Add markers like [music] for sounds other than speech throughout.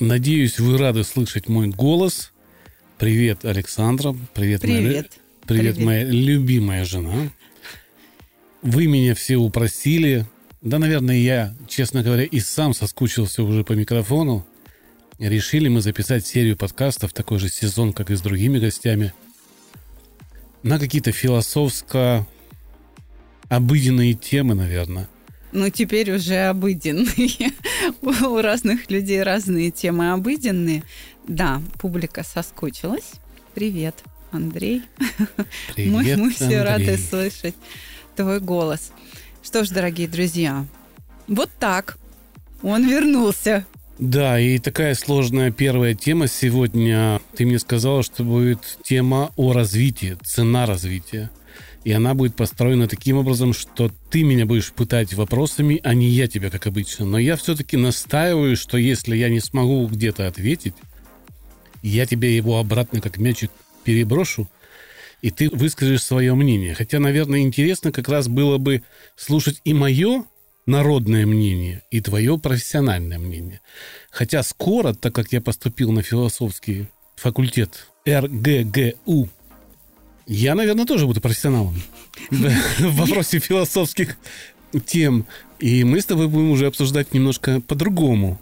Надеюсь, вы рады слышать мой голос. Привет, Александра. Привет, Привет. Моя, привет, Привет. моя любимая жена. Вы меня все упросили. Да, наверное, я, честно говоря, и сам соскучился уже по микрофону. Решили мы записать серию подкастов, такой же сезон, как и с другими гостями, на какие-то философско обыденные темы, наверное. Ну, теперь уже обыденные. [laughs] У разных людей разные темы обыденные. Да, публика соскучилась. Привет, Андрей. [laughs] Привет, мы, мы все рады Андрей. слышать твой голос. Что ж, дорогие друзья, вот так. Он вернулся. Да, и такая сложная первая тема сегодня. Ты мне сказала, что будет тема о развитии, цена развития. И она будет построена таким образом, что ты меня будешь пытать вопросами, а не я тебя, как обычно. Но я все-таки настаиваю, что если я не смогу где-то ответить, я тебе его обратно как мячик переброшу, и ты выскажешь свое мнение. Хотя, наверное, интересно как раз было бы слушать и мое народное мнение, и твое профессиональное мнение. Хотя скоро, так как я поступил на философский факультет РГГУ, я, наверное, тоже буду профессионалом в вопросе философских тем. И мы с тобой будем уже обсуждать немножко по-другому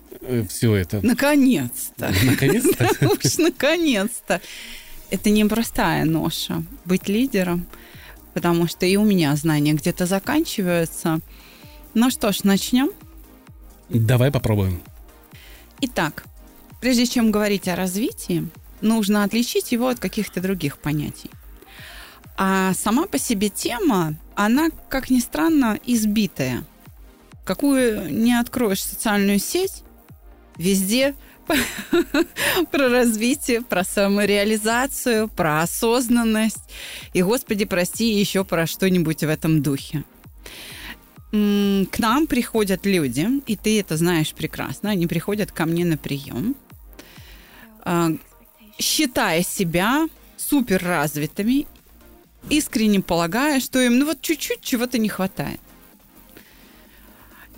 все это. Наконец-то. Наконец-то? [laughs] Уж, наконец-то. Это непростая ноша быть лидером, потому что и у меня знания где-то заканчиваются. Ну что ж, начнем. Давай попробуем. Итак, прежде чем говорить о развитии, нужно отличить его от каких-то других понятий. А сама по себе тема, она, как ни странно, избитая. Какую не откроешь социальную сеть, везде [laughs] про развитие, про самореализацию, про осознанность и, господи, прости, еще про что-нибудь в этом духе. К нам приходят люди, и ты это знаешь прекрасно, они приходят ко мне на прием, а, считая себя суперразвитыми, искренне полагая, что им ну вот чуть-чуть чего-то не хватает.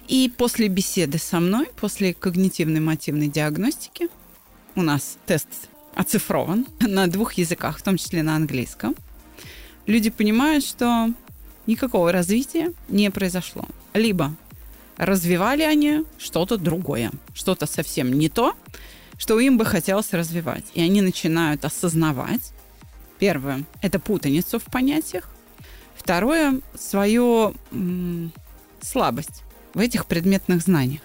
И после беседы со мной, после когнитивной мотивной диагностики, у нас тест оцифрован [laughs] на двух языках, в том числе на английском, люди понимают, что никакого развития не произошло. Либо развивали они что-то другое, что-то совсем не то, что им бы хотелось развивать. И они начинают осознавать, первое, это путаницу в понятиях, второе, свою м, слабость в этих предметных знаниях.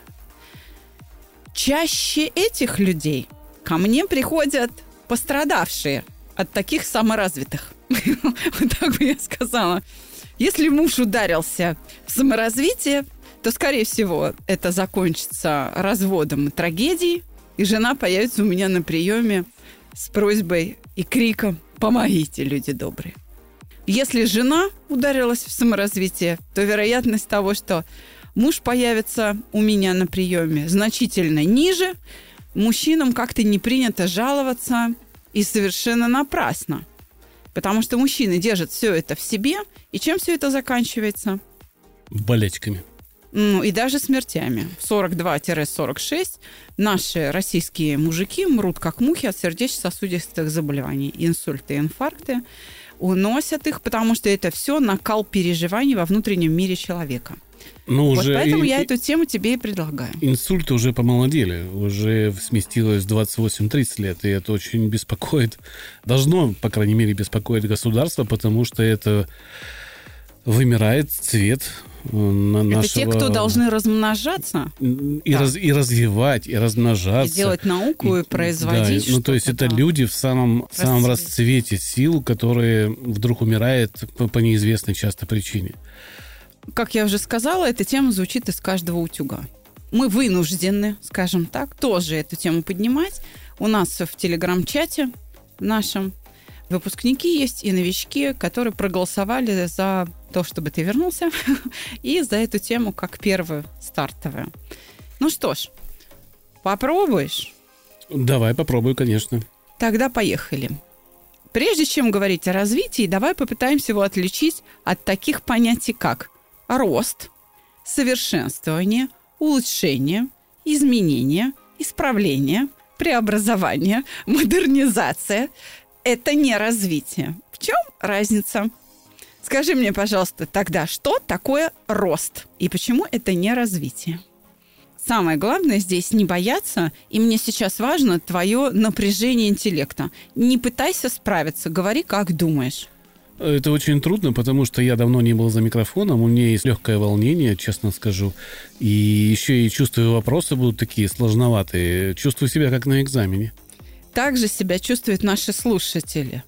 Чаще этих людей ко мне приходят пострадавшие от таких саморазвитых. [laughs] Вот так бы я сказала. Если муж ударился в саморазвитие, то, скорее всего, это закончится разводом и трагедией, и жена появится у меня на приеме с просьбой и криком «Помогите, люди добрые». Если жена ударилась в саморазвитие, то вероятность того, что муж появится у меня на приеме, значительно ниже. Мужчинам как-то не принято жаловаться и совершенно напрасно. Потому что мужчины держат все это в себе, и чем все это заканчивается? Болячками. Ну, и даже смертями. В 42-46 наши российские мужики мрут как мухи от сердечно-сосудистых заболеваний. Инсульты, инфаркты уносят их, потому что это все накал переживаний во внутреннем мире человека. Ну, вот уже поэтому и- я эту тему тебе и предлагаю. Инсульты уже помолодели, уже сместилось 28-30 лет, и это очень беспокоит, должно, по крайней мере, беспокоить государство, потому что это вымирает цвет э, на Это нашего... те, кто должны размножаться и, Да. раз- и развивать, и размножаться. и делать науку и, производить. Да, ну, то есть это да. люди в самом, в самом Расцвете. расцвете сил, которые вдруг умирают по, по неизвестной часто причине. Как я уже сказала, эта тема звучит из каждого утюга. Мы вынуждены, скажем так, тоже эту тему поднимать. У нас в телеграм-чате нашем выпускники есть и новички, которые проголосовали за то, чтобы ты вернулся, [laughs] и за эту тему как первую стартовую. Ну что ж, попробуешь? Давай попробую, конечно. Тогда поехали. Прежде чем говорить о развитии, давай попытаемся его отличить от таких понятий, как рост, совершенствование, улучшение, изменение, исправление, преобразование, модернизация. Это не развитие. В чем разница? Скажи мне, пожалуйста, тогда, что такое рост и почему это не развитие? Самое главное здесь не бояться, и мне сейчас важно твое напряжение интеллекта. Не пытайся справиться, говори, как думаешь. Это очень трудно, потому что я давно не был за микрофоном, у меня есть легкое волнение, честно скажу. И еще и чувствую, вопросы будут такие сложноватые. Чувствую себя как на экзамене. Так же себя чувствуют наши слушатели.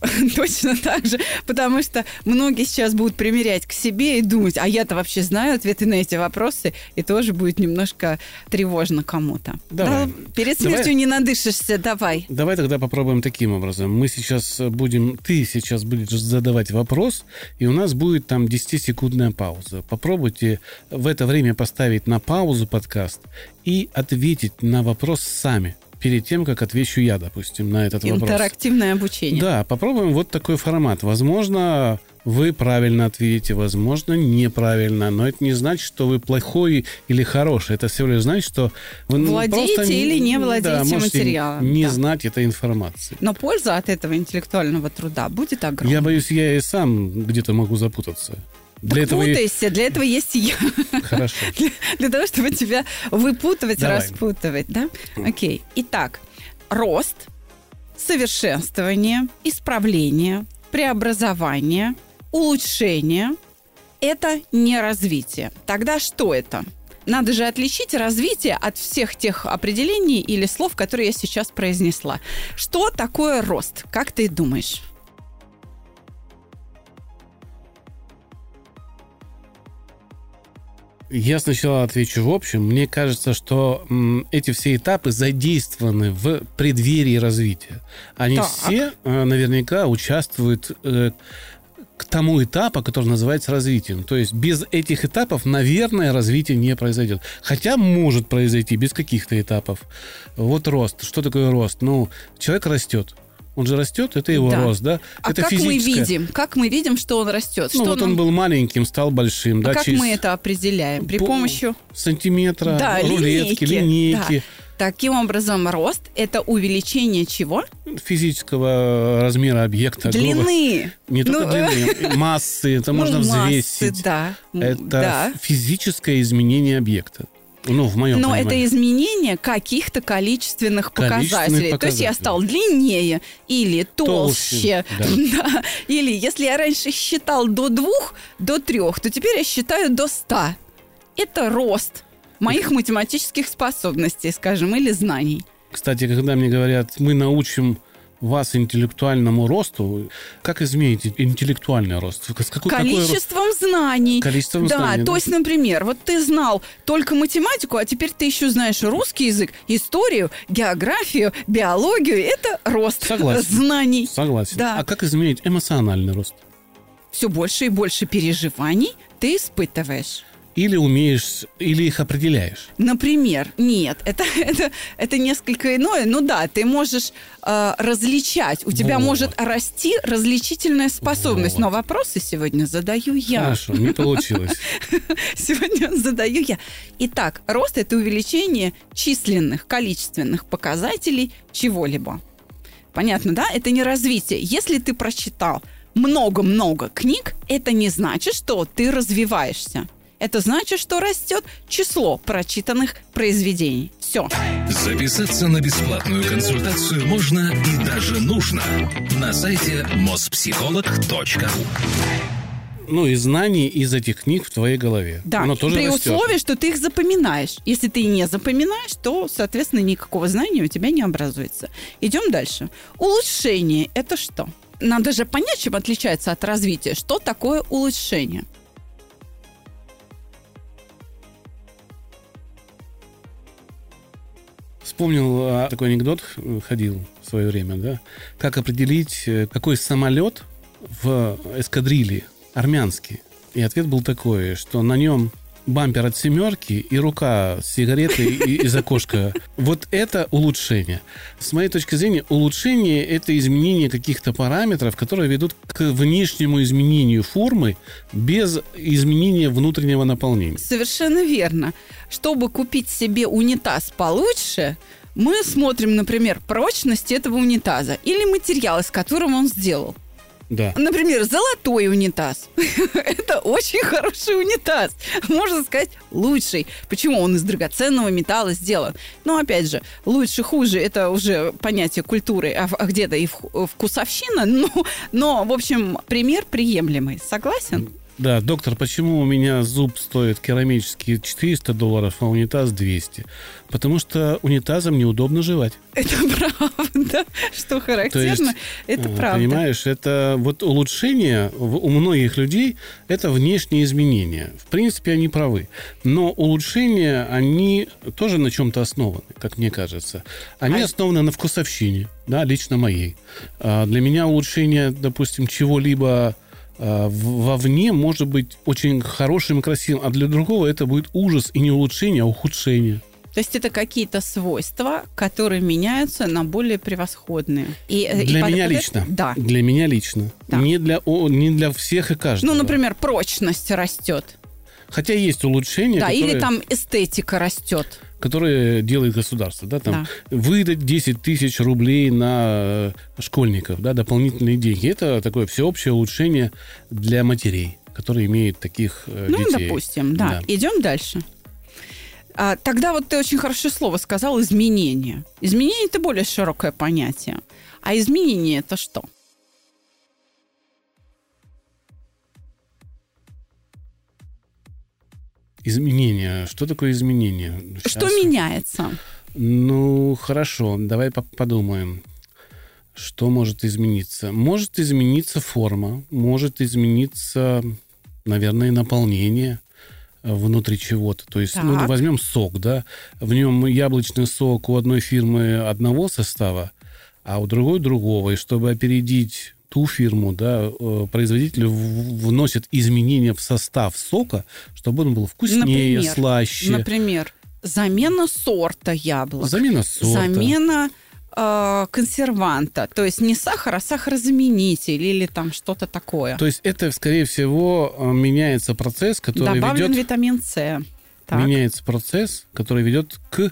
[laughs] Точно так же, потому что многие сейчас будут примерять к себе и думать, а я-то вообще знаю ответы на эти вопросы, и тоже будет немножко тревожно кому-то. Давай. Да, перед смертью Давай. не надышишься, давай. Давай тогда попробуем таким образом. Мы сейчас будем, ты сейчас будешь задавать вопрос, и у нас будет там 10-секундная пауза. Попробуйте в это время поставить на паузу подкаст и ответить на вопрос сами перед тем, как отвечу я, допустим, на этот вопрос. Интерактивное обучение. Да, попробуем вот такой формат. Возможно, вы правильно ответите, возможно, неправильно, но это не значит, что вы плохой или хороший. Это всего лишь значит, что вы ну, Владеете просто или не владеете да, можете материалом, не да. знать этой информации. Но польза от этого интеллектуального труда будет огромной. Я боюсь, я и сам где-то могу запутаться. Для этого и- Путайся, для этого есть я. Хорошо. [laughs] Для, для того, чтобы тебя выпутывать, Давай. распутывать, да? Окей. Итак, рост, совершенствование, исправление, преобразование, улучшение – это не развитие. Тогда что это? Надо же отличить развитие от всех тех определений или слов, которые я сейчас произнесла. Что такое рост? Как ты думаешь? Я сначала отвечу в общем. Мне кажется, что эти все этапы задействованы в преддверии развития. Они Так. все э, наверняка участвуют э, к тому этапу, который называется развитием. То есть без этих этапов, наверное, развитие не произойдет. Хотя может произойти без каких-то этапов. Вот рост. Что такое рост? Ну, человек растет. Он же растет, это его Да. рост, да? А это как мы физическое. видим? Как мы видим, что он растет? Ну, что вот нам- он был маленьким, стал большим, А да, как через мы это определяем? При по- помощи сантиметра, Да, рулетки, линейки, линейки. Таким образом, рост – это увеличение чего? физического размера объекта. грубо- Длины. Не только Ну, длины, [laughs] массы, это Ну, можно массы, взвесить. да. Это да. физическое изменение объекта. Ну, в моем Но это понимании. изменение каких-то количественных Количественных показателей. То есть я показателей. стал длиннее или Толще, толще. да. [laughs] Да. Или если я раньше считал до двух, до трех, то теперь я считаю до ста. Это рост моих математических способностей, скажем, или знаний. Кстати, когда мне говорят, мы научим вас интеллектуальному росту, как изменить интеллектуальный рост? С какой- какой рост? Количеством знаний. Количеством да, знаний, то да. есть, например, вот ты знал только математику, а теперь ты еще знаешь русский язык, историю, географию, биологию. Это рост Согласен. знаний. Согласен. Да. А как изменить эмоциональный рост? Все больше и больше переживаний ты испытываешь. Или умеешь, или их определяешь? Например, нет, это, [laughs] это, это несколько иное. Ну да, ты можешь э, различать, у тебя Вот. может расти различительная способность. Вот. Но вопросы сегодня задаю я. Хорошо, не получилось. [laughs] Сегодня задаю я. Итак, рост – это увеличение численных, количественных показателей чего-либо. Понятно, да? Это не развитие. Если ты прочитал много-много книг, это не значит, что ты развиваешься. Это значит, что растет число прочитанных произведений. Все. Записаться на бесплатную консультацию можно и даже нужно на сайте mospsycholog.ru Ну, и знаний из этих книг в твоей голове. Да, Оно тоже при растет. условии, что ты их запоминаешь. Если ты не запоминаешь, то, соответственно, никакого знания у тебя не образуется. Идем дальше. Улучшение – это что? Надо же понять, чем отличается от развития. Что такое улучшение? Вспомнил а, такой анекдот, э, ходил в свое время, да? Как определить, э, какой самолет в эскадрилье армянский? И ответ был такой, что на нем бампер от семерки и рука с сигаретой из окошка. Вот это улучшение. С моей точки зрения, улучшение – это изменение каких-то параметров, которые ведут к внешнему изменению формы без изменения внутреннего наполнения. Совершенно верно. Чтобы купить себе унитаз получше, мы смотрим, например, прочность этого унитаза или материал, из которого он сделал. Да. Например, золотой унитаз. [laughs] Это очень хороший унитаз. Можно сказать, лучший. Почему он из драгоценного металла сделан? Но, опять же, лучше, хуже, это уже понятие культуры, а, а где-то и вкусовщина. [laughs] Но, но, в общем, пример приемлемый. Согласен? Да, доктор, почему у меня зуб стоит керамический 400 долларов, а унитаз 200? Потому что унитазом неудобно жевать. Это [laughs] правда. Что характерно, есть, это а, правда. Понимаешь, это вот улучшение у многих людей – это внешние изменения. В принципе, они правы. Но улучшения, они тоже на чем-то основаны, как мне кажется. Они а... основаны на вкусовщине, да, лично моей. А для меня улучшение, допустим, чего-либо Э, вовне может быть очень хорошим и красивым, а для другого это будет ужас и не улучшение, а ухудшение. То есть это какие-то свойства, которые меняются на более превосходные. И, э, для и меня под... лично. Да. Для меня лично. Да. Не, для, не для всех и каждого. Ну, например, прочность растет. Хотя есть улучшения. Да, которые... или там эстетика растет которые делает государство. Да, там, да. Выдать 10 тысяч рублей на э, школьников, да, дополнительные деньги. Это такое всеобщее улучшение для матерей, которые имеют таких э, ну, детей. Ну, допустим, да. да. Идем дальше. А, тогда вот ты очень хорошее слово сказал изменение. Изменение это более широкое понятие. А изменение это что? Изменения. Что такое изменение? Сейчас... Что меняется? Ну, хорошо, давай подумаем. Что может измениться? Может измениться форма, может измениться, наверное, наполнение внутри чего-то. То есть, ну, так. ну, возьмем сок, да, в нем яблочный сок у одной фирмы одного состава, а у другой другого. И чтобы опередить ту фирму, да, э, производитель вносит изменения в состав сока, чтобы он был вкуснее, например, слаще. Например, замена сорта яблок. Замена сорта. Замена э, консерванта, то есть не сахар, а сахарозаменитель или там что-то такое. То есть это, скорее всего, э, меняется процесс, который Добавлен ведет... витамин С. Так. Меняется процесс, который ведет к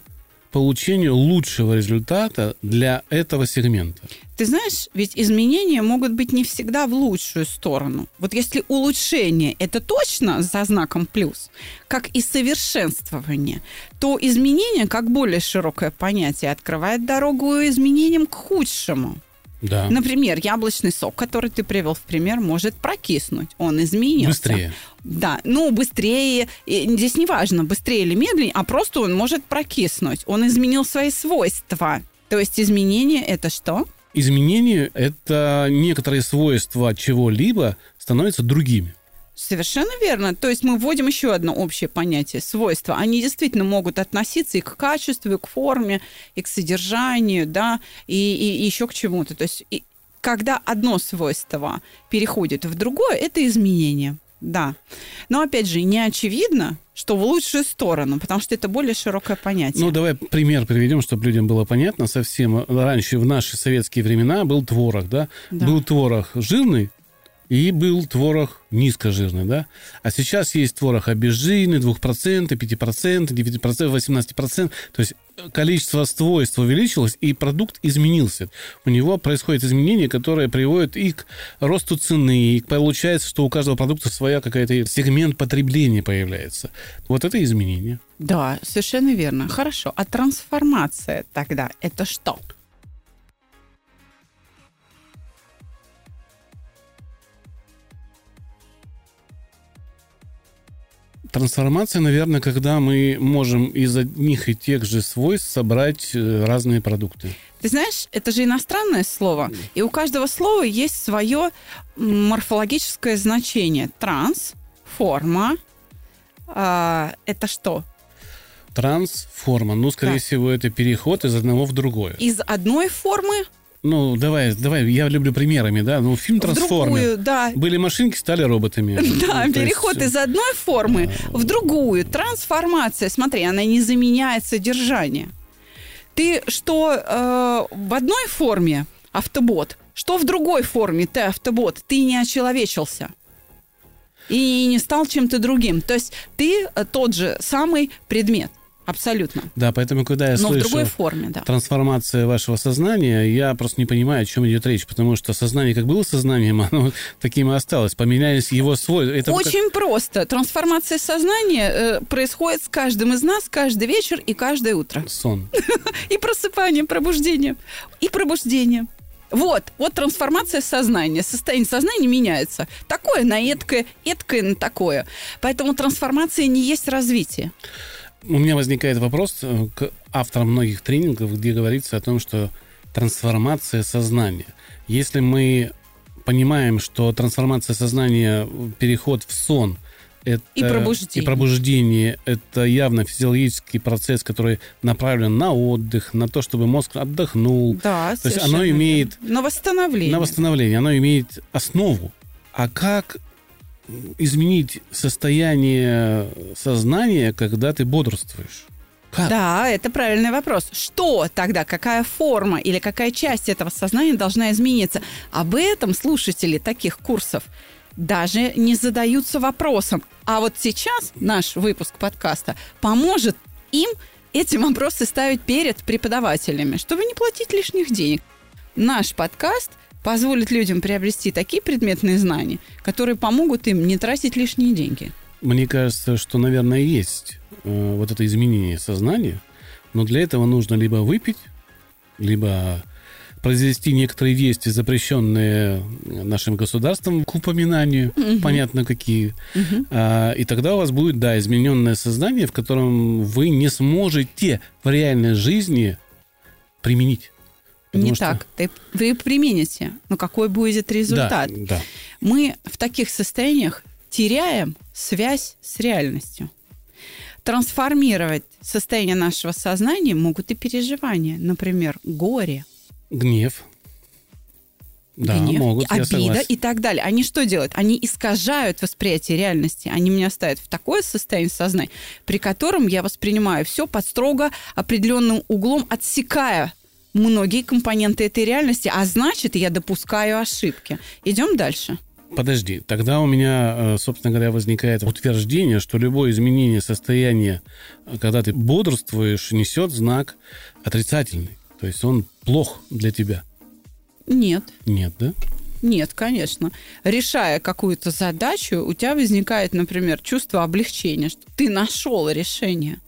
получению лучшего результата для этого сегмента. Ты знаешь, ведь изменения могут быть не всегда в лучшую сторону. Вот если улучшение – это точно за знаком плюс, как и совершенствование, то изменение, как более широкое понятие, открывает дорогу изменениям к худшему. Да. Например, яблочный сок, который ты привел в пример, может прокиснуть. Он изменился. Быстрее. Да, ну быстрее, здесь не важно, быстрее или медленнее, а просто он может прокиснуть. Он изменил свои свойства. То есть изменение это что? Изменение – это некоторые свойства чего-либо становятся другими. Совершенно верно. То есть мы вводим еще одно общее понятие – свойства. Они действительно могут относиться и к качеству, и к форме, и к содержанию, да, и, и, и еще к чему-то. То есть и, когда одно свойство переходит в другое, это изменение. Да. Но опять же, не очевидно, что в лучшую сторону, потому что это более широкое понятие. Ну, давай пример приведем, чтобы людям было понятно. Совсем раньше, в наши советские времена, был творог, да? да. Был творог жирный, и был творог низкожирный, да? А сейчас есть творог обезжиренный, 2%, 5%, 9%, 18%. То есть количество свойств увеличилось, и продукт изменился. У него происходит изменение, которое приводит и к росту цены, и получается, что у каждого продукта своя какая-то сегмент потребления появляется. Вот это изменение. Да, совершенно верно. Хорошо. А трансформация тогда это что? Трансформация, наверное, когда мы можем из одних и тех же свойств собрать э, разные продукты. Ты знаешь, это же иностранное слово, и у каждого слова есть свое морфологическое значение. Транс, форма, э, это что? Трансформа. Ну, скорее Да. всего, это переход из одного в другое. Из одной формы Ну, давай, давай, я люблю примерами, да. Ну, фильм «Трансформер». да. Были машинки, стали роботами. [laughs] Да, Ну, переход есть, из одной формы в другую. Трансформация, смотри, она не заменяет содержание. Ты что э, в одной форме автобот, что в другой форме ты автобот, ты не очеловечился. И не стал чем-то другим. То есть ты э, тот же самый предмет. Абсолютно. Да, поэтому, когда я Но в слышу другой форме, да. трансформация вашего сознания, я просто не понимаю, о чем идет речь, потому что сознание как было сознанием, [laughs] оно таким и осталось. Поменялись его свойства. Это как- Очень просто. Трансформация сознания э, происходит с каждым из нас каждый вечер и каждое утро. сон. [laughs] И просыпание, пробуждение. И пробуждение. Вот, вот трансформация сознания. Состояние сознания меняется. Такое на эткое, эткое на такое. Поэтому трансформация не есть развитие. У меня возникает вопрос э, к авторам многих тренингов, где говорится о том, что трансформация сознания. Если мы понимаем, что трансформация сознания, переход в сон, это, И пробуждение. и пробуждение это явно физиологический процесс, который направлен на отдых, на то, чтобы мозг отдохнул, Да, То есть оно имеет-. На восстановление. на восстановление, оно имеет основу. А как изменить состояние сознания, когда ты бодрствуешь? Как? Да, это правильный вопрос. Что тогда, какая форма или какая часть этого сознания должна измениться? Об этом слушатели таких курсов даже не задаются вопросом. А вот сейчас наш выпуск подкаста поможет им эти вопросы ставить перед преподавателями, чтобы не платить лишних денег. Наш подкаст позволит людям приобрести такие предметные знания, которые помогут им не тратить лишние деньги. Мне кажется, что, наверное, есть э, вот это изменение сознания, но для этого нужно либо выпить, либо произвести некоторые действия, запрещенные нашим государством к упоминанию, понятно какие. А, и тогда у вас будет, да, измененное сознание, в котором вы не сможете в реальной жизни применить. Потому не что- так. Ты, вы примените, но какой будет результат? Да, да. Мы в таких состояниях теряем связь с реальностью. Трансформировать состояние нашего сознания могут и переживания, например, горе, Гнев. Да, гнев, могут, обида согласен. и так далее. Они что делают? Они искажают восприятие реальности. Они меня ставят в такое состояние сознания, при котором я воспринимаю все под строго определенным углом, отсекая многие компоненты этой реальности, а значит, я допускаю ошибки. Идем дальше. Подожди, тогда у меня, э, собственно говоря, возникает утверждение, что любое изменение состояния, э, когда ты бодрствуешь, несет знак отрицательный. То есть он плох для тебя. Нет. Нет, да? Нет, конечно. Решая какую-то задачу, у тебя возникает, например, чувство облегчения, что ты нашел решение.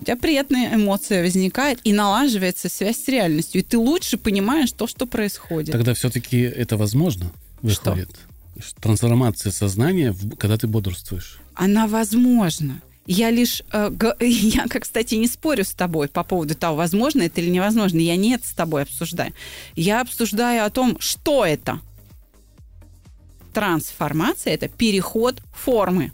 У тебя приятная эмоция возникает, и налаживается связь с реальностью, и ты лучше понимаешь то, что происходит. Тогда все-таки это возможно, выходит. Что Трансформация сознания, когда ты бодрствуешь. Она возможна. Я лишь, э, [laughs] я, как, кстати, не спорю с тобой по поводу того, возможно это или невозможно. Я не это с тобой обсуждаю. Я обсуждаю о том, что это. Трансформация – это переход формы.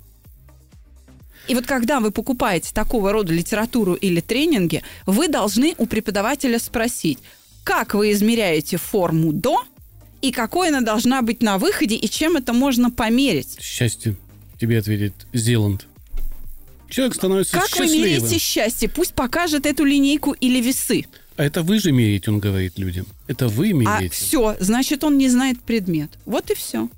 И вот когда вы покупаете такого рода литературу или тренинги, вы должны у преподавателя спросить, как вы измеряете форму до и какой она должна быть на выходе, и чем это можно померить. Счастье тебе ответит Зеланд. Человек становится Как вы счастливым. меряете счастье? Пусть покажет эту линейку или весы. А это вы же меряете, он говорит людям. Это вы А меряете. все, значит, он не знает предмет. Вот и все.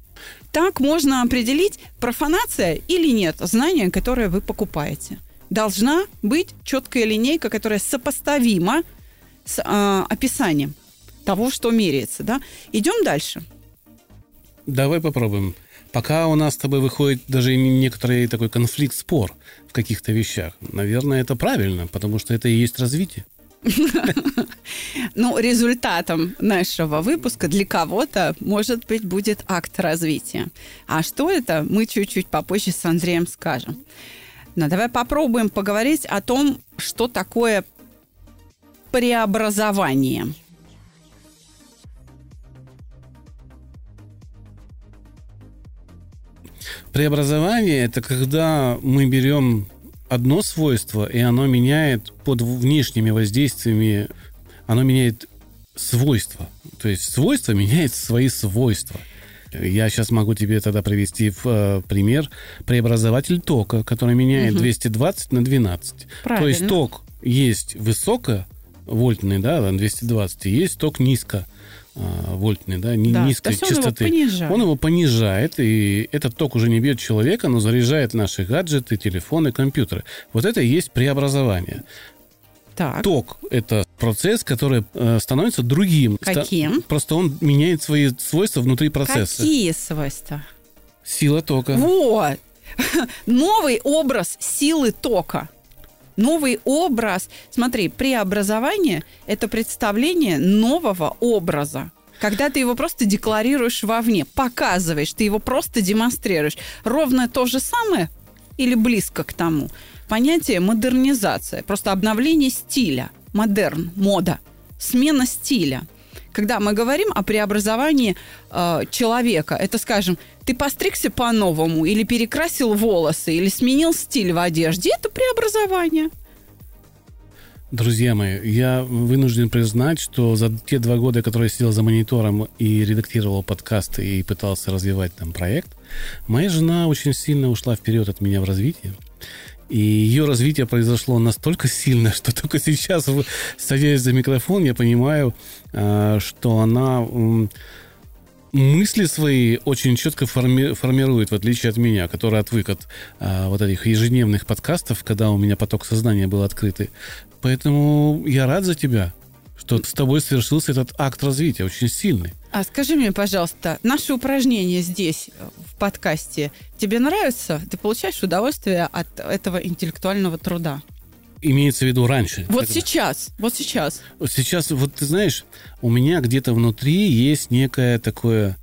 Так можно определить, профанация или нет знания, которое вы покупаете. Должна быть четкая линейка, которая сопоставима с а, описанием того, что меряется. Да? Идем дальше. Давай попробуем. Пока у нас с тобой выходит даже не- некоторый такой конфликт, спор в каких-то вещах. Наверное, это правильно, потому что это и есть развитие. [laughs] Ну, результатом нашего выпуска для кого-то, может быть, будет акт развития. А что это, мы чуть-чуть попозже с Андреем скажем. Но давай попробуем поговорить о том, что такое преобразование. Преобразование – это когда мы берем одно свойство, и оно меняет под внешними воздействиями, оно меняет свойства. То есть свойство меняет свои свойства. Я сейчас могу тебе тогда привести в э, пример преобразователь тока, который меняет угу. 220 на 12. Правильно. То есть ток есть высоковольтный, да, 220, и есть ток низко вольтный, да, да низкой то частоты. Он его, понижает. он его понижает, и этот ток уже не бьет человека, но заряжает наши гаджеты, телефоны, компьютеры. Вот это и есть преобразование. Так. Ток – это процесс, который э, становится другим. Каким? Просто он меняет свои свойства внутри процесса. Какие свойства? Сила тока. Вот. [laughs] Новый образ силы тока. Новый образ. Смотри, преобразование – это представление нового образа. Когда ты его просто декларируешь вовне, показываешь, ты его просто демонстрируешь. Ровно то же самое или близко к тому. Понятие модернизация, просто обновление стиля, модерн, мода, смена стиля. Когда мы говорим о преобразовании э, человека, это, скажем, ты постригся по-новому, или перекрасил волосы, или сменил стиль в одежде, это преобразование. Друзья мои, я вынужден признать, что за те два года, которые я сидел за монитором и редактировал подкасты и пытался развивать там проект, моя жена очень сильно ушла вперед от меня в развитии. И ее развитие произошло настолько сильно, [laughs] что только сейчас, садясь за микрофон, я понимаю, а, что она мысли свои очень четко форми- формирует, в отличие от меня, который отвык от а, вот этих ежедневных подкастов, когда у меня поток сознания был открытый. Поэтому я рад за тебя, что с тобой совершился этот акт развития, очень сильный. А скажи мне, пожалуйста, наши упражнения здесь, в подкасте, тебе нравятся? Ты получаешь удовольствие от этого интеллектуального труда? имеется в виду раньше. Вот когда... сейчас, вот сейчас. Вот сейчас, вот ты знаешь, у меня где-то внутри есть некое такое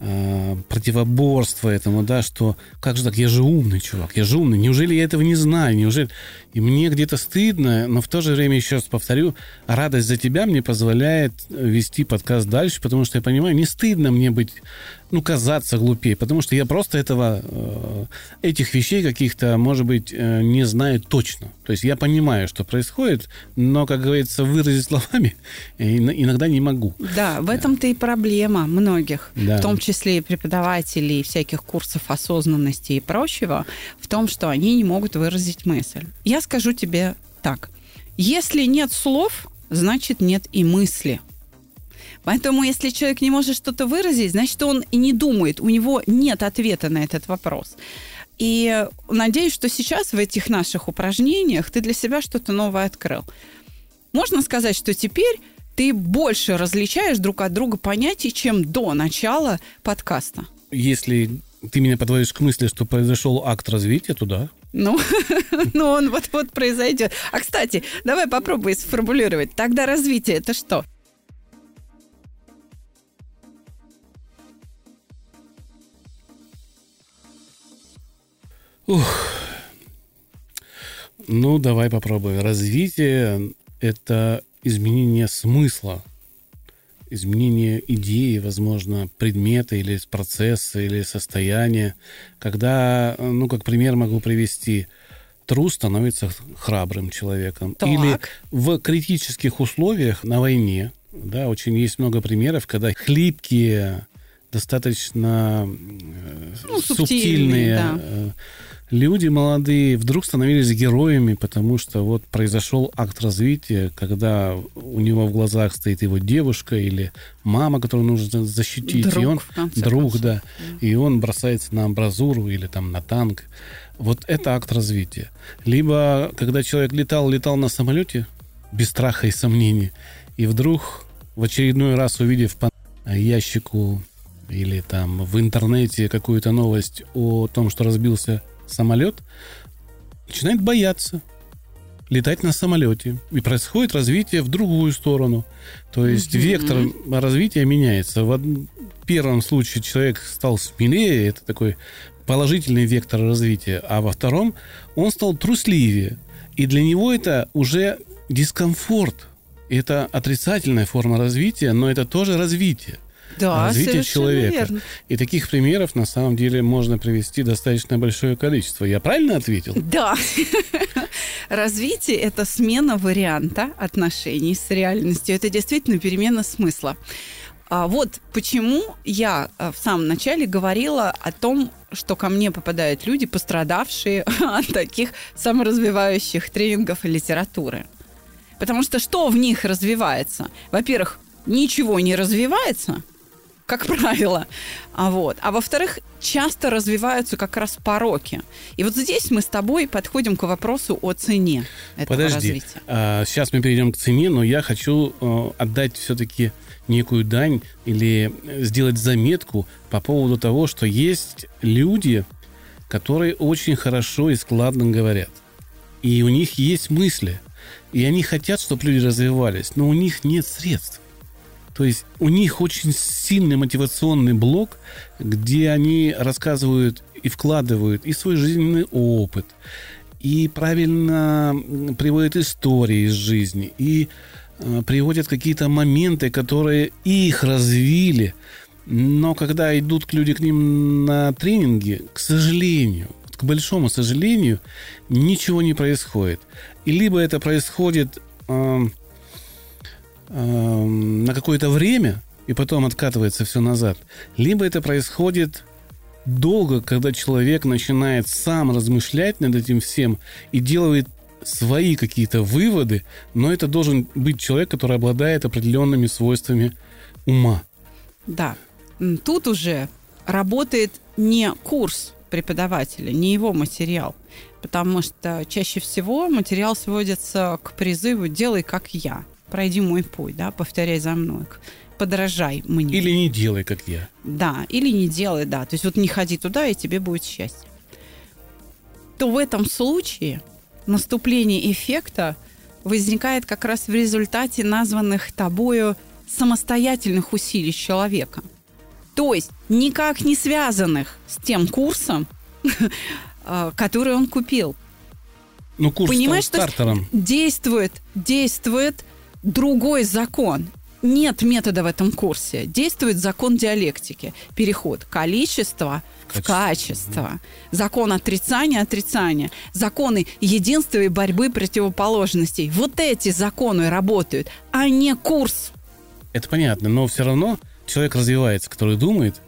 э, противоборство этому, да, что как же так, я же умный чувак, я же умный, неужели я этого не знаю, неужели... И мне где-то стыдно, но в то же время, еще раз повторю, радость за тебя мне позволяет вести подкаст дальше, потому что я понимаю, не стыдно мне быть ну, казаться глупее, потому что я просто этого, э, этих вещей каких-то, может быть, э, не знаю точно. То есть я понимаю, что происходит, но, как говорится, выразить словами [laughs] иногда не могу. Да, в этом-то и проблема многих, да. в том числе и преподавателей всяких курсов осознанности и прочего, в том, что они не могут выразить мысль. Я скажу тебе так. Если нет слов, значит нет и мысли. Поэтому, если человек не может что-то выразить, значит, он и не думает, у него нет ответа на этот вопрос. И надеюсь, что сейчас в этих наших упражнениях ты для себя что-то новое открыл. Можно сказать, что теперь ты больше различаешь друг от друга понятий, чем до начала подкаста. Если ты меня подводишь к мысли, что произошел акт развития, то да. Ну, [laughs] ну он вот-вот произойдет. А, кстати, давай попробуй сформулировать. Тогда развитие это что? Ух. Ну, давай попробуем. Развитие – это изменение смысла, изменение идеи, возможно, предмета или процесса, или состояния. Когда, ну, как пример могу привести, трус становится храбрым человеком. Так. Или в критических условиях на войне, да, очень есть много примеров, когда хлипкие, достаточно э, ну, субтильные, субтильные да э, люди молодые вдруг становились героями, потому что вот произошел акт развития, когда у него в глазах стоит его девушка или мама, которую нужно защитить, друг, и он друг, концов. да, и он бросается на амбразуру или там на танк. Вот это акт развития. Либо когда человек летал, летал на самолете без страха и сомнений, и вдруг в очередной раз увидев по ящику или там в интернете какую-то новость о том, что разбился самолет, начинает бояться летать на самолете. И происходит развитие в другую сторону. То есть mm-hmm. вектор развития меняется. В первом случае человек стал смелее, это такой положительный вектор развития, а во втором он стал трусливее. И для него это уже дискомфорт. Это отрицательная форма развития, но это тоже развитие. Да, развития человека. верно. И таких примеров на самом деле можно привести достаточно большое количество. Я правильно ответил? Да. [laughs] Развитие – это смена варианта отношений с реальностью. Это действительно перемена смысла. А вот почему я а, в самом начале говорила о том, что ко мне попадают люди, пострадавшие [laughs] от таких саморазвивающих тренингов и литературы. Потому что что в них развивается? Во-первых, ничего не развивается, как правило. А, вот. а во-вторых, часто развиваются как раз пороки. И вот здесь мы с тобой подходим к вопросу о цене этого Подожди. развития. А, сейчас мы перейдем к цене, но я хочу э, отдать все-таки некую дань или сделать заметку по поводу того, что есть люди, которые очень хорошо и складно говорят. И у них есть мысли. И они хотят, чтобы люди развивались, но у них нет средств. То есть у них очень сильный мотивационный блок, где они рассказывают и вкладывают и свой жизненный опыт, и правильно приводят истории из жизни, и э, приводят какие-то моменты, которые их развили. Но когда идут люди к ним на тренинги, к сожалению, к большому сожалению, ничего не происходит. И либо это происходит э, на какое-то время, и потом откатывается все назад, либо это происходит долго, когда человек начинает сам размышлять над этим всем и делает свои какие-то выводы, но это должен быть человек, который обладает определенными свойствами ума. Да. Тут уже работает не курс преподавателя, не его материал. Потому что чаще всего материал сводится к призыву «делай как я», «пройди мой путь», да, «повторяй за мной», «подражай мне». Или не делай, как я. Да, или не делай, да. То есть вот не ходи туда, и тебе будет счастье. То в этом случае наступление эффекта возникает как раз в результате названных тобою самостоятельных усилий человека. То есть никак не связанных с тем курсом, [laughs] который он купил. Ну, курс Понимаешь, стал стартером. действует, действует другой закон. Нет метода в этом курсе. Действует закон диалектики. Переход количества в Качество. Закон отрицания отрицания. Законы единства и борьбы противоположностей. Вот эти законы работают, а не курс. Это понятно, но все равно человек развивается, который думает.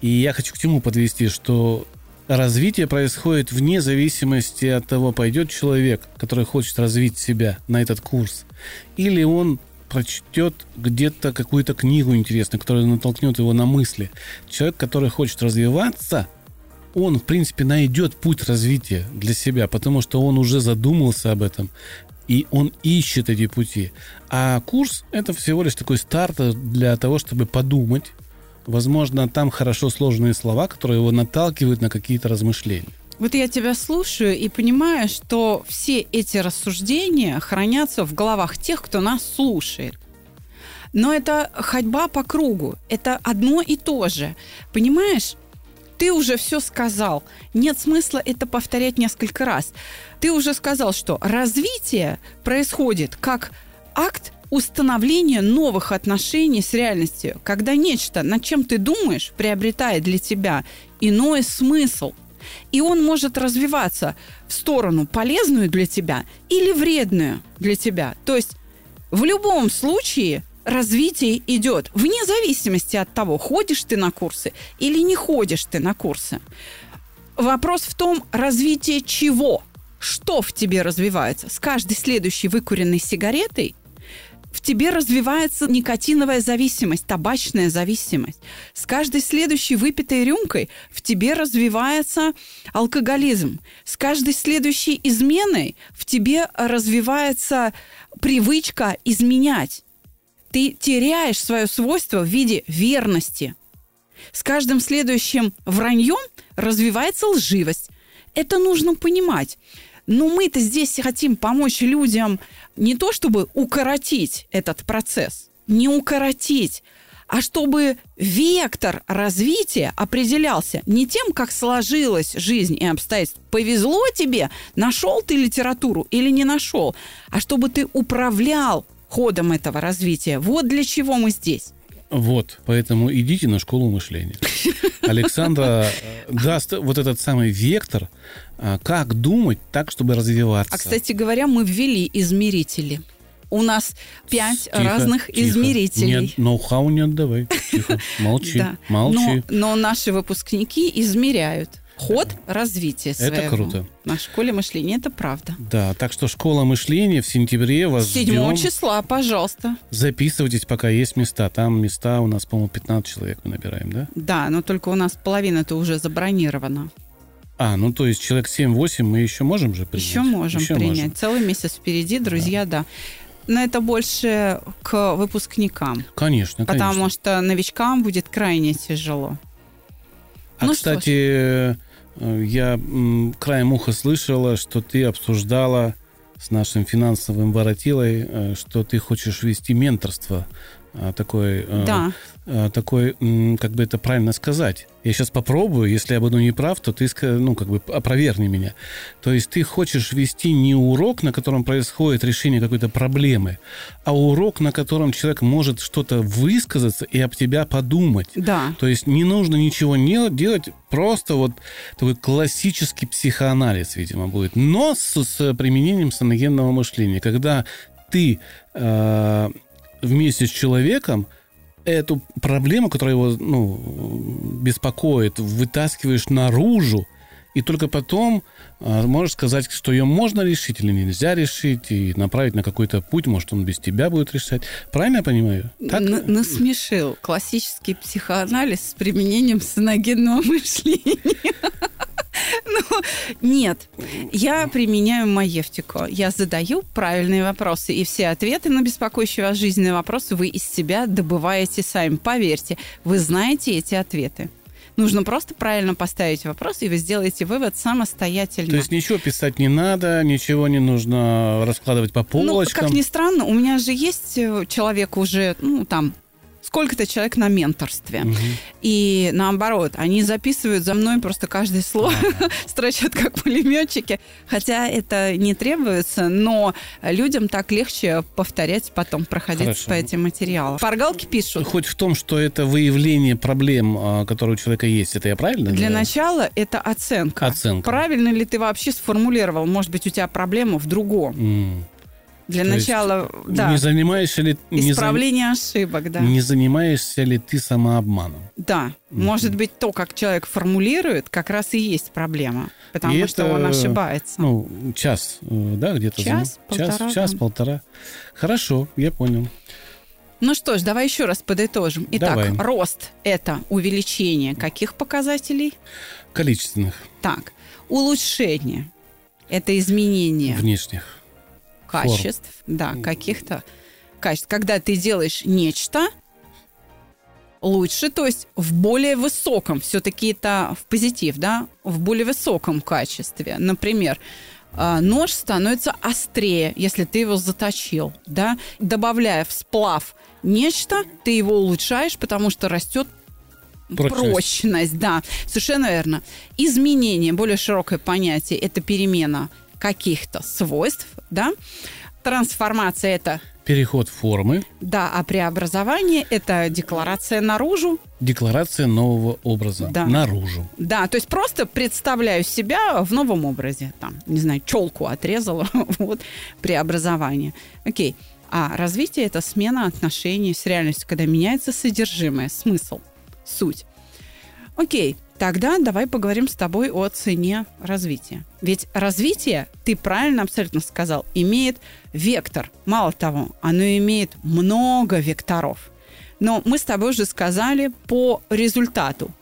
И я хочу к чему подвести, что развитие происходит вне зависимости от того, пойдет человек, который хочет развить себя на этот курс, или он прочтет где-то какую-то книгу интересную, которая натолкнет его на мысли. Человек, который хочет развиваться, он, в принципе, найдет путь развития для себя, потому что он уже задумался об этом, и он ищет эти пути. А курс – это всего лишь такой старт для того, чтобы подумать. Возможно, там хорошо сложные слова, которые его наталкивают на какие-то размышления. Вот я тебя слушаю и понимаю, что все эти рассуждения хранятся в головах тех, кто нас слушает. Но это ходьба по кругу. Это одно и то же. Понимаешь? Ты уже все сказал. Нет смысла это повторять несколько раз. Ты уже сказал, что развитие происходит как акт установления новых отношений с реальностью, когда нечто, над чем ты думаешь, приобретает для тебя иной смысл. И он может развиваться в сторону полезную для тебя или вредную для тебя. То есть в любом случае развитие идет вне зависимости от того, ходишь ты на курсы или не ходишь ты на курсы. Вопрос в том, развитие чего? Что в тебе развивается? С каждой следующей выкуренной сигаретой в тебе развивается никотиновая зависимость, табачная зависимость. С каждой следующей выпитой рюмкой в тебе развивается алкоголизм. С каждой следующей изменой в тебе развивается привычка изменять. Ты теряешь свое свойство в виде верности. С каждым следующим враньем развивается лживость. Это нужно понимать. Но мы-то здесь хотим помочь людям не то, чтобы укоротить этот процесс, не укоротить, а чтобы вектор развития определялся не тем, как сложилась жизнь и обстоятельства. Повезло тебе, нашел ты литературу или не нашел, а чтобы ты управлял ходом этого развития. Вот для чего мы здесь. Вот, поэтому идите на школу мышления. [laughs] Александра э, даст вот этот самый вектор, а, как думать так, чтобы развиваться. А, кстати говоря, мы ввели измерители. У нас пять Тихо, разных тихо. измерителей. Нет, ноу-хау не отдавай. Тихо, [laughs] молчи, Да. молчи. Но, но наши выпускники измеряют ход развития своего. Это круто. На школе мышления, это правда. Да, так что школа мышления в сентябре вас 7 ждем. числа, пожалуйста. Записывайтесь, пока есть места. Там места у нас, по-моему, 15 человек мы набираем, да? Да, но только у нас половина-то уже забронирована. А, ну то есть человек 7-8 мы еще можем же принять? Еще можем Еще принять. можем. Целый месяц впереди, друзья, да. Но это больше к выпускникам. Конечно, конечно. Потому что новичкам будет крайне тяжело. А, ну что кстати, э, я краем уха слышала, что ты обсуждала с нашим финансовым воротилой, э, что ты хочешь вести менторство. а, Такое, э, Да. Э, такой, как бы это правильно сказать. Я сейчас попробую, если я буду не прав, то ты, ну, как бы опровергни меня. То есть ты хочешь вести не урок, на котором происходит решение какой-то проблемы, а урок, на котором человек может что-то высказаться и об тебя подумать. Да. То есть не нужно ничего не делать, просто вот такой классический психоанализ, видимо, будет. Но с, с применением саногенного мышления, когда ты э, вместе с человеком эту проблему, которая его ну, беспокоит, вытаскиваешь наружу, и только потом э, можешь сказать, что ее можно решить или нельзя решить, и направить на какой-то путь, может, он без тебя будет решать. Правильно я понимаю? Так? Н- насмешил. Классический психоанализ с применением саногенного мышления. [laughs] Ну, нет, я применяю маевтику. Я задаю правильные вопросы, и все ответы на беспокоящие вас жизненные вопросы вы из себя добываете сами. Поверьте, вы знаете эти ответы. Нужно просто правильно поставить вопрос, и вы сделаете вывод самостоятельно. То есть ничего писать не надо, ничего не нужно раскладывать по Ну, полочкам. как ни странно, у меня же есть э, человек уже, ну, там, сколько-то человек на менторстве. И наоборот, они записывают за мной просто каждое слово, [laughs] строчат как пулеметчики. Хотя это не требуется, но людям так легче повторять потом, проходить Хорошо. по этим материалам. Паргалки пишут. Хоть в том, что это выявление проблем, а, которые у человека есть, это я правильно Для говорю? начала это оценка. Оценка. Правильно ли ты вообще сформулировал? Может быть, у тебя проблема в другом. М. Для То есть начала, да, Не занимаешься ли... не исправление ошибок, да. Не занимаешься ли ты самообманом? Да, может быть, то, как человек формулирует, как раз и есть проблема, потому И что это, он ошибается. Ну, час, э, да, где-то? Час, за- час, полтора, час, да. полтора. Хорошо, я понял. Ну что ж, давай еще раз подытожим. Итак, Давай. рост – это увеличение каких показателей? Количественных, Так, улучшение – это изменение внешних. Качеств, да, каких-то качеств. Когда ты делаешь нечто лучше, то есть в более высоком, все-таки это в позитив, да, в более высоком качестве. Например, а, нож становится острее, если ты его заточил, да, добавляя в сплав нечто, ты его улучшаешь, потому что растет Прочность. прочность, да, совершенно верно. Изменение, более широкое понятие, это перемена каких-то свойств, да. Трансформация это Переход формы, да, а преобразование это декларация наружу. декларация нового образа Да. наружу. Да, то есть просто представляю себя в новом образе. Там, не знаю, челку отрезала, [laughs] вот, преобразование. Окей. А развитие это смена отношений с реальностью, когда меняется содержимое, смысл, суть. Окей, тогда давай поговорим с тобой о цене развития. Ведь развитие, ты правильно абсолютно сказал, имеет вектор. Мало того, оно имеет много векторов. Но мы с тобой уже сказали по результату.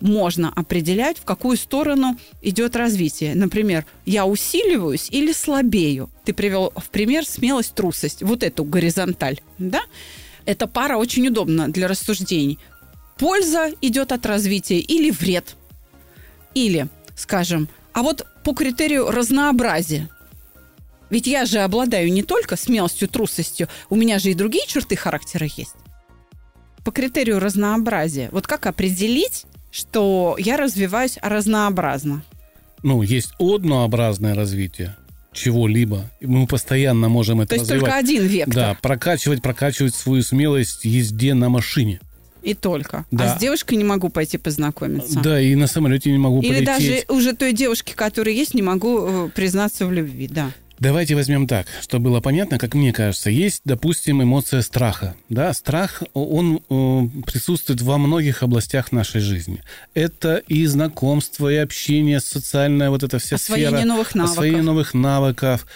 Можно определять, в какую сторону идет развитие. Например, я усиливаюсь или слабею. Ты привел в пример смелость, трусость. Вот эту горизонталь. Да? Эта пара очень удобна для рассуждений. Польза идет от развития или вред. Или, скажем, а вот по критерию разнообразия. Ведь я же обладаю не только смелостью, трусостью, у меня же и другие черты характера есть. По критерию разнообразия. Вот как определить, что я развиваюсь разнообразно? Ну, есть однообразное развитие чего-либо. Мы постоянно можем это То есть развивать. только один вектор. Да, прокачивать, прокачивать свою смелость езде на машине. И только. Да. А с девушкой не могу пойти познакомиться. Да, и на самолете не могу Или полететь. даже уже той девушке, которая есть, не могу э, признаться в любви, да. Давайте возьмем так, чтобы было понятно, как мне кажется. Есть, допустим, эмоция страха. Да, страх, он э, присутствует во многих областях нашей жизни. Это и знакомство, и общение, социальная вот эта вся Освоение сфера. новых навыков. Освоение новых навыков.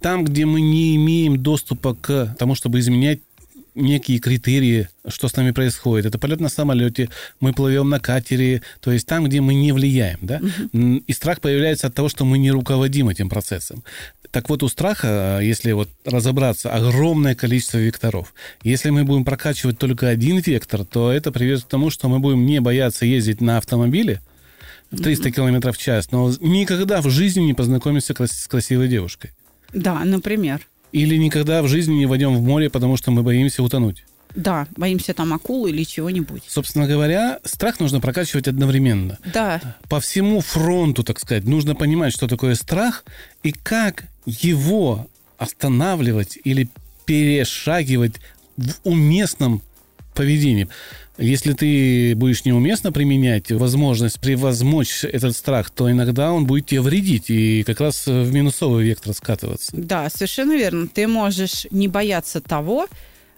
Там, где мы не имеем доступа к тому, чтобы изменять некие критерии, что с нами происходит. Это полет на самолете, мы плывем на катере, то есть там, где мы не влияем. Да? И страх появляется от того, что мы не руководим этим процессом. Так вот, у страха, если вот разобраться, огромное количество векторов. Если мы будем прокачивать только один вектор, то это приведет к тому, что мы будем не бояться ездить на автомобиле в 300 км в час, но никогда в жизни не познакомимся крас- с красивой девушкой. Да, например. Или никогда в жизни не войдем в море, потому что мы боимся утонуть. Да, боимся там акулы или чего-нибудь. Собственно говоря, страх нужно прокачивать одновременно. Да, По всему фронту, так сказать, нужно понимать, что такое страх и как его останавливать или перешагивать в уместном поведении. Если ты будешь неуместно применять возможность превозмочь этот страх, то иногда он будет тебе вредить и как раз в минусовый вектор скатываться. да, совершенно верно. Ты можешь не бояться того,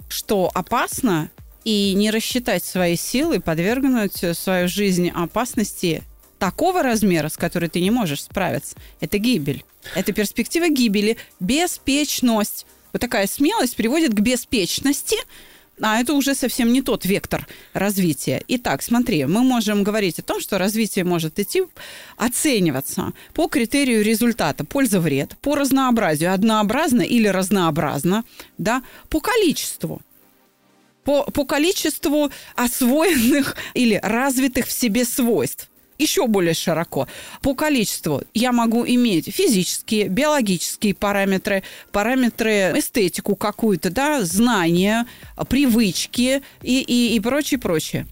что опасно, и не рассчитать свои силы, подвергнуть свою жизнь опасности такого размера, с которой ты не можешь справиться. Это гибель. Это перспектива гибели, беспечность. Вот такая смелость приводит к беспечности, а это уже совсем не тот вектор развития. Итак, смотри, мы можем говорить о том, что развитие может идти, оцениваться по критерию результата польза-вред, по разнообразию, однообразно или разнообразно, да, по количеству. По, по количеству освоенных [laughs] или развитых в себе свойств еще более широко. По количеству я могу иметь физические, биологические параметры, параметры эстетику какую-то, да, знания, привычки и, и, и прочее, прочее.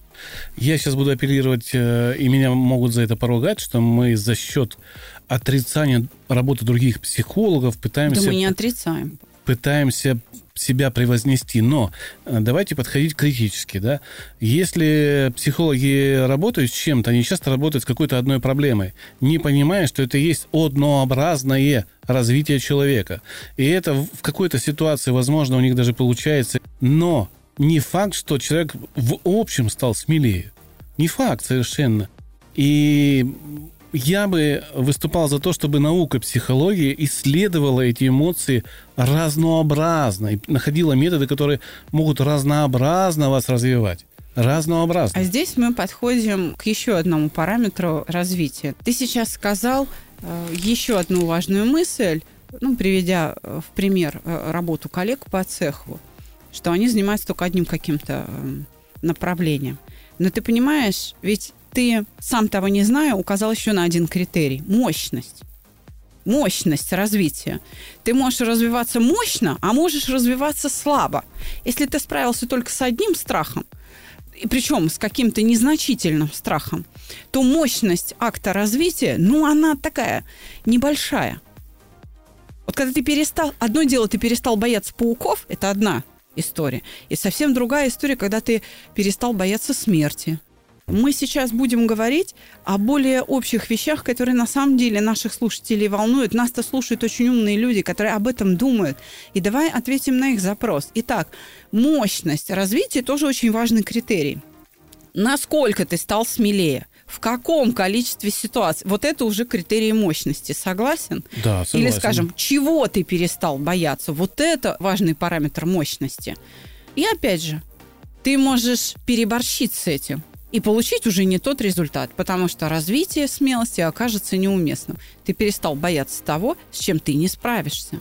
Я сейчас буду апеллировать, э, и меня могут за это поругать, что мы за счет отрицания работы других психологов Да пытаемся, мы не отрицаем. пытаемся себя превознести. Но э, давайте подходить критически. Да? Если психологи работают с чем-то, они часто работают с какой-то одной проблемой, не понимая, что это есть однообразное развитие человека. И это в какой-то ситуации, возможно, у них даже получается. Но не факт, что человек в общем стал смелее. Не факт совершенно. И я бы выступал за то, чтобы наука психологии исследовала эти эмоции разнообразно и находила методы, которые могут разнообразно вас развивать. Разнообразно. А здесь мы подходим к еще одному параметру развития. Ты сейчас сказал э, еще одну важную мысль, ну, приведя э, в пример э, работу коллег по цеху, что они занимаются только одним каким-то э, направлением. Но ты понимаешь, ведь ты, сам того не зная, указал еще на один критерий – мощность. Мощность развития. Ты можешь развиваться мощно, а можешь развиваться слабо. Если ты справился только с одним страхом, и причем с каким-то незначительным страхом, то мощность акта развития, ну, она такая небольшая. Вот когда ты перестал... Одно дело, ты перестал бояться пауков, это одна история. И совсем другая история, когда ты перестал бояться смерти. Мы сейчас будем говорить о более общих вещах, которые на самом деле наших слушателей волнуют. Нас-то слушают очень умные люди, которые об этом думают. И давай ответим на их запрос. Итак, мощность развития тоже очень важный критерий. Насколько ты стал смелее? В каком количестве ситуаций? Вот это уже критерии мощности. Согласен? Да, согласен. Или, скажем, чего ты перестал бояться? Вот это важный параметр мощности. И опять же, ты можешь переборщить с этим и получить уже не тот результат, потому что развитие смелости окажется неуместным. Ты перестал бояться того, с чем ты не справишься.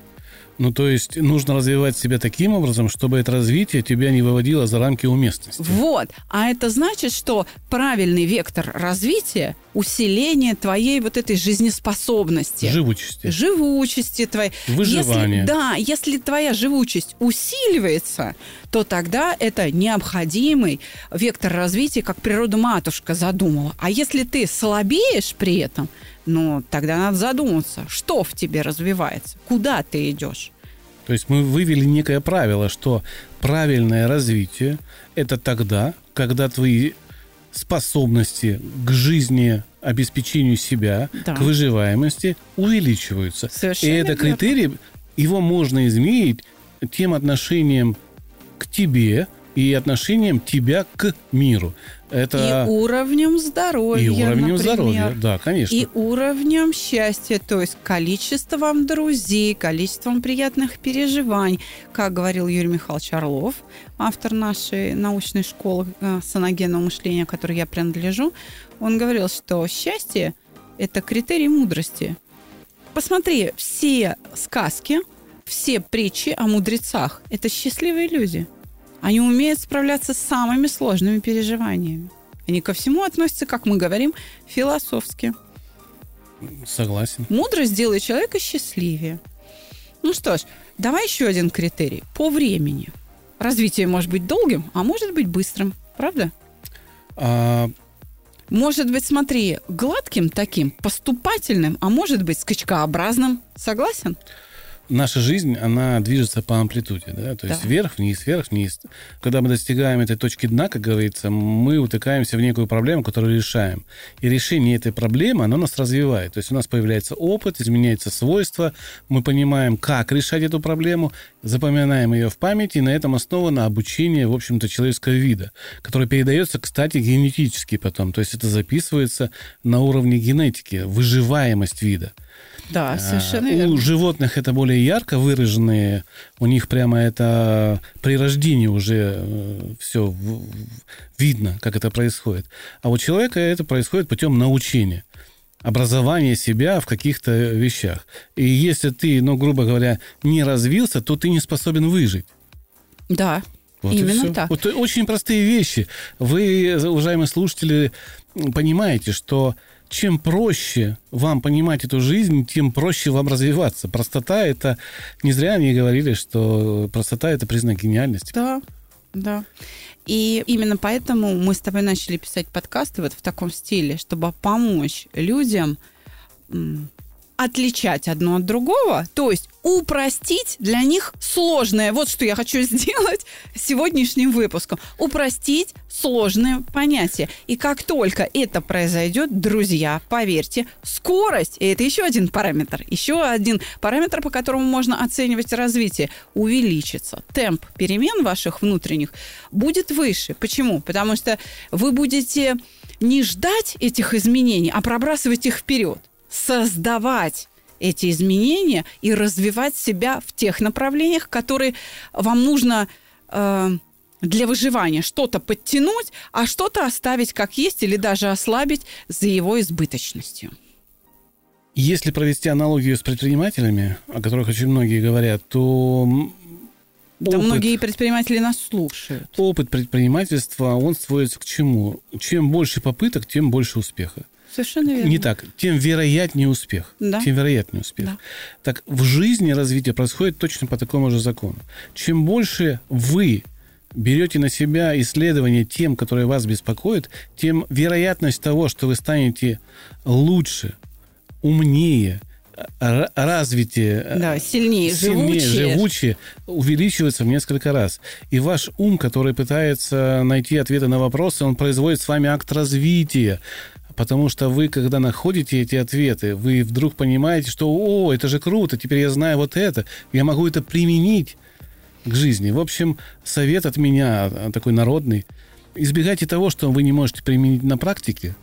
Ну, то есть нужно развивать себя таким образом, чтобы это развитие тебя не выводило за рамки уместности. Вот. А это значит, что правильный вектор развития – усиление твоей вот этой жизнеспособности. Живучести. живучести твоей. Выживание. Если, да, если твоя живучесть усиливается, то тогда это необходимый вектор развития, как природа-матушка задумала. А если ты слабеешь при этом, ну, тогда надо задуматься, что в тебе развивается, куда ты идешь. То есть мы вывели некое правило, что правильное развитие – это тогда, когда твои способности к жизни, обеспечению себя, Да. к выживаемости увеличиваются. Совершенно И это верно. критерий, его можно изменить тем отношением к тебе и отношением тебя к миру. Это И уровнем здоровья, и уровнем например. здоровья. Да, конечно. И уровнем счастья, то есть количеством друзей, количеством приятных переживаний. Как говорил Юрий Михайлович Орлов, автор нашей научной школы э, саногенного мышления, которой я принадлежу, он говорил, что счастье – это критерий мудрости. Посмотри, все сказки, все притчи о мудрецах – это счастливые люди. Они умеют справляться с самыми сложными переживаниями. Они ко всему относятся, как мы говорим, философски. Согласен. Мудрость делает человека счастливее. Ну что ж, давай еще один критерий. По времени. Развитие может быть долгим, а может быть быстрым. Правда? А, Может быть, смотри, гладким таким, поступательным, а может быть, скачкообразным. Согласен? Наша жизнь, она движется по амплитуде, да, то есть Да. вверх, вниз, вверх, вниз. Когда мы достигаем этой точки дна, как говорится, мы утыкаемся в некую проблему, которую решаем. И решение этой проблемы, оно нас развивает. То есть у нас появляется опыт, изменяются свойства, мы понимаем, как решать эту проблему, запоминаем ее в памяти, и на этом основано обучение, в общем-то, человеческого вида, которое передается, кстати, генетически потом. То есть это записывается на уровне генетики, выживаемость вида. Да, совершенно А, У верно. животных это более ярко выраженные, у них прямо это при рождении уже все видно, как это происходит. А у человека это происходит путем научения образования себя в каких-то вещах. И если ты, ну, грубо говоря, не развился, то ты не способен выжить. Да, Вот именно так. Вот очень простые вещи. Вы, уважаемые слушатели, понимаете, что чем проще вам понимать эту жизнь, тем проще вам развиваться. Простота это... Не зря они говорили, что простота это признак гениальности. Да, да. И именно поэтому мы с тобой начали писать подкасты вот в таком стиле, чтобы помочь людям отличать одно от другого, то есть упростить для них сложное. Вот что я хочу [laughs] сделать сегодняшним выпуском. Упростить сложные понятия. И как только это произойдет, друзья, поверьте, скорость, и это еще один параметр, еще один параметр, по которому можно оценивать развитие, увеличится. Темп перемен ваших внутренних будет выше. Почему? Потому что вы будете не ждать этих изменений, а пробрасывать их вперед создавать эти изменения и развивать себя в тех направлениях, которые вам нужно э, для выживания что-то подтянуть, а что-то оставить как есть или даже ослабить за его избыточностью. Если провести аналогию с предпринимателями, о которых очень многие говорят, то Да Опыт. многие предприниматели нас слушают. опыт предпринимательства, он сводится к чему? Чем больше попыток, тем больше успеха. Совершенно верно. Не так. Тем вероятнее успех. Да. Тем вероятнее успех. Да. Так в жизни развитие происходит точно по такому же закону. Чем больше вы берете на себя исследования тем, которые вас беспокоят, тем вероятность того, что вы станете лучше, умнее, развитие, Да, сильнее, сильнее, живучее. живучее увеличивается в несколько раз. И ваш ум, который пытается найти ответы на вопросы, он производит с вами акт развития. Потому что вы, когда находите эти ответы, вы вдруг понимаете, что «О, это же круто, теперь я знаю вот это, я могу это применить к жизни». В общем, совет от меня а, такой народный. Избегайте того, что вы не можете применить на практике,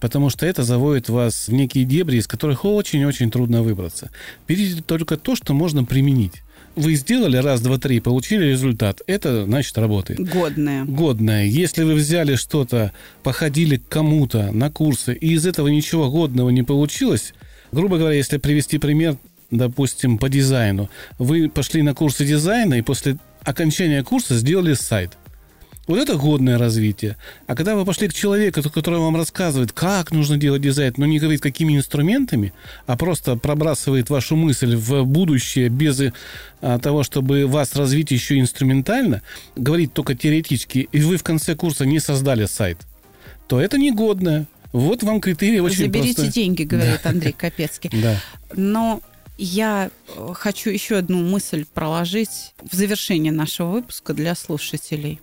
потому что это заводит вас в некие дебри, из которых очень-очень трудно выбраться. Берите только то, что можно применить. Вы сделали раз, два, три, получили результат. Это, значит, работает. Годное. Годное. Если вы взяли что-то, походили к кому-то на курсы, и из этого ничего годного не получилось, грубо говоря, если привести пример, допустим, по дизайну, вы пошли на курсы дизайна и после окончания курса сделали сайт. Вот это годное развитие. А когда вы пошли к человеку, который вам рассказывает, как нужно делать дизайн, но не говорит, какими инструментами, а просто пробрасывает вашу мысль в будущее без а, того, чтобы вас развить еще инструментально, говорит только теоретически, и вы в конце курса не создали сайт, то это негодное. Вот вам критерий очень Заберите простой. деньги, говорит Андрей Капецкий. Да. Но я э, хочу еще одну мысль проложить в завершение нашего выпуска для слушателей.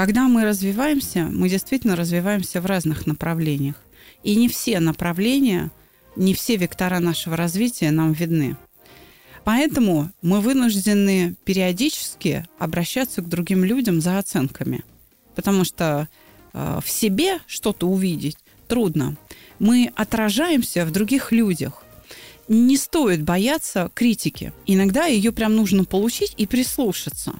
Когда мы развиваемся, мы действительно развиваемся в разных направлениях. И не все направления, не все вектора нашего развития нам видны. Поэтому мы вынуждены периодически обращаться к другим людям за оценками. Потому что э, в себе что-то увидеть трудно. Мы отражаемся в других людях. Не стоит бояться критики. Иногда ее прям нужно получить и прислушаться.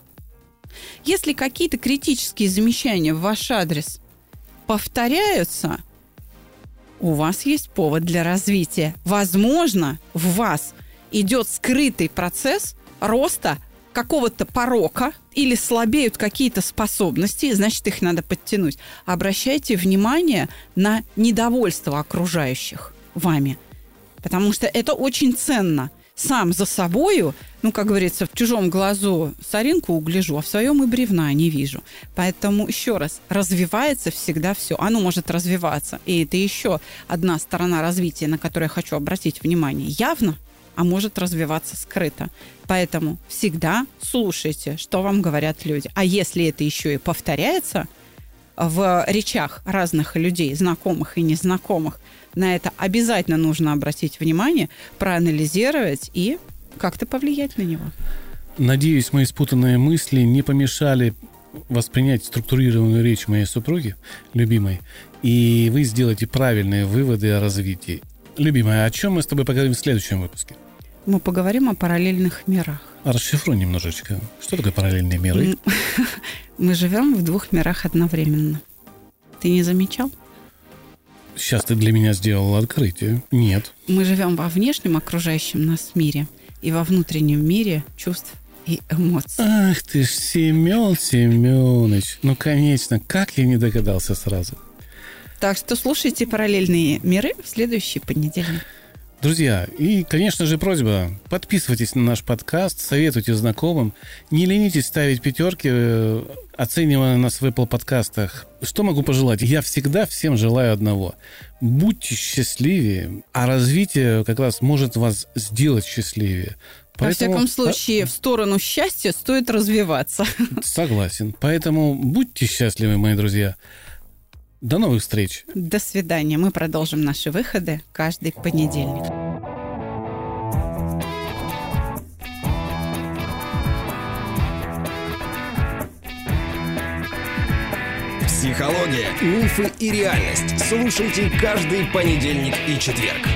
Если какие-то критические замечания в ваш адрес повторяются, у вас есть повод для развития. Возможно, в вас идет скрытый процесс роста какого-то порока или слабеют какие-то способности, значит, их надо подтянуть. Обращайте внимание на недовольство окружающих вами, потому что это очень ценно. Сам за собою, ну, как говорится, в чужом глазу соринку угляжу, а в своем и бревна не вижу. Поэтому, еще раз, развивается всегда все. Оно может развиваться. И это еще одна сторона развития, на которую я хочу обратить внимание. Явно а может развиваться скрыто. Поэтому всегда слушайте, что вам говорят люди. А если это еще и повторяется в речах разных людей, знакомых и незнакомых, на это обязательно нужно обратить внимание, проанализировать и как-то повлиять на него. Надеюсь, мои спутанные мысли не помешали воспринять структурированную речь моей супруги, любимой, и вы сделаете правильные выводы о развитии. Любимая, о чем мы с тобой поговорим в следующем выпуске? Мы поговорим о параллельных мирах. Расшифруй немножечко. Что такое параллельные миры? [laughs] Мы живем в двух мирах одновременно. Ты не замечал? Сейчас ты для меня сделал открытие. Нет. Мы живем во внешнем окружающем нас мире и во внутреннем мире чувств и эмоций. Ах ты ж, Семен Семенович. Ну, конечно, как я не догадался сразу. Так что слушайте параллельные миры в следующий понедельник. Друзья, и, конечно же, просьба, подписывайтесь на наш подкаст, советуйте знакомым, не ленитесь ставить пятерки, э, оценивая нас в Apple подкастах. Что могу пожелать? Я всегда всем желаю одного. Будьте счастливее, а развитие как раз может вас сделать счастливее. Поэтому... Во всяком случае, в сторону счастья стоит развиваться. Согласен. Поэтому будьте счастливы, мои друзья. До новых встреч. До свидания. Мы продолжим наши выходы каждый понедельник. Психология, мифы и реальность. Слушайте каждый понедельник и четверг.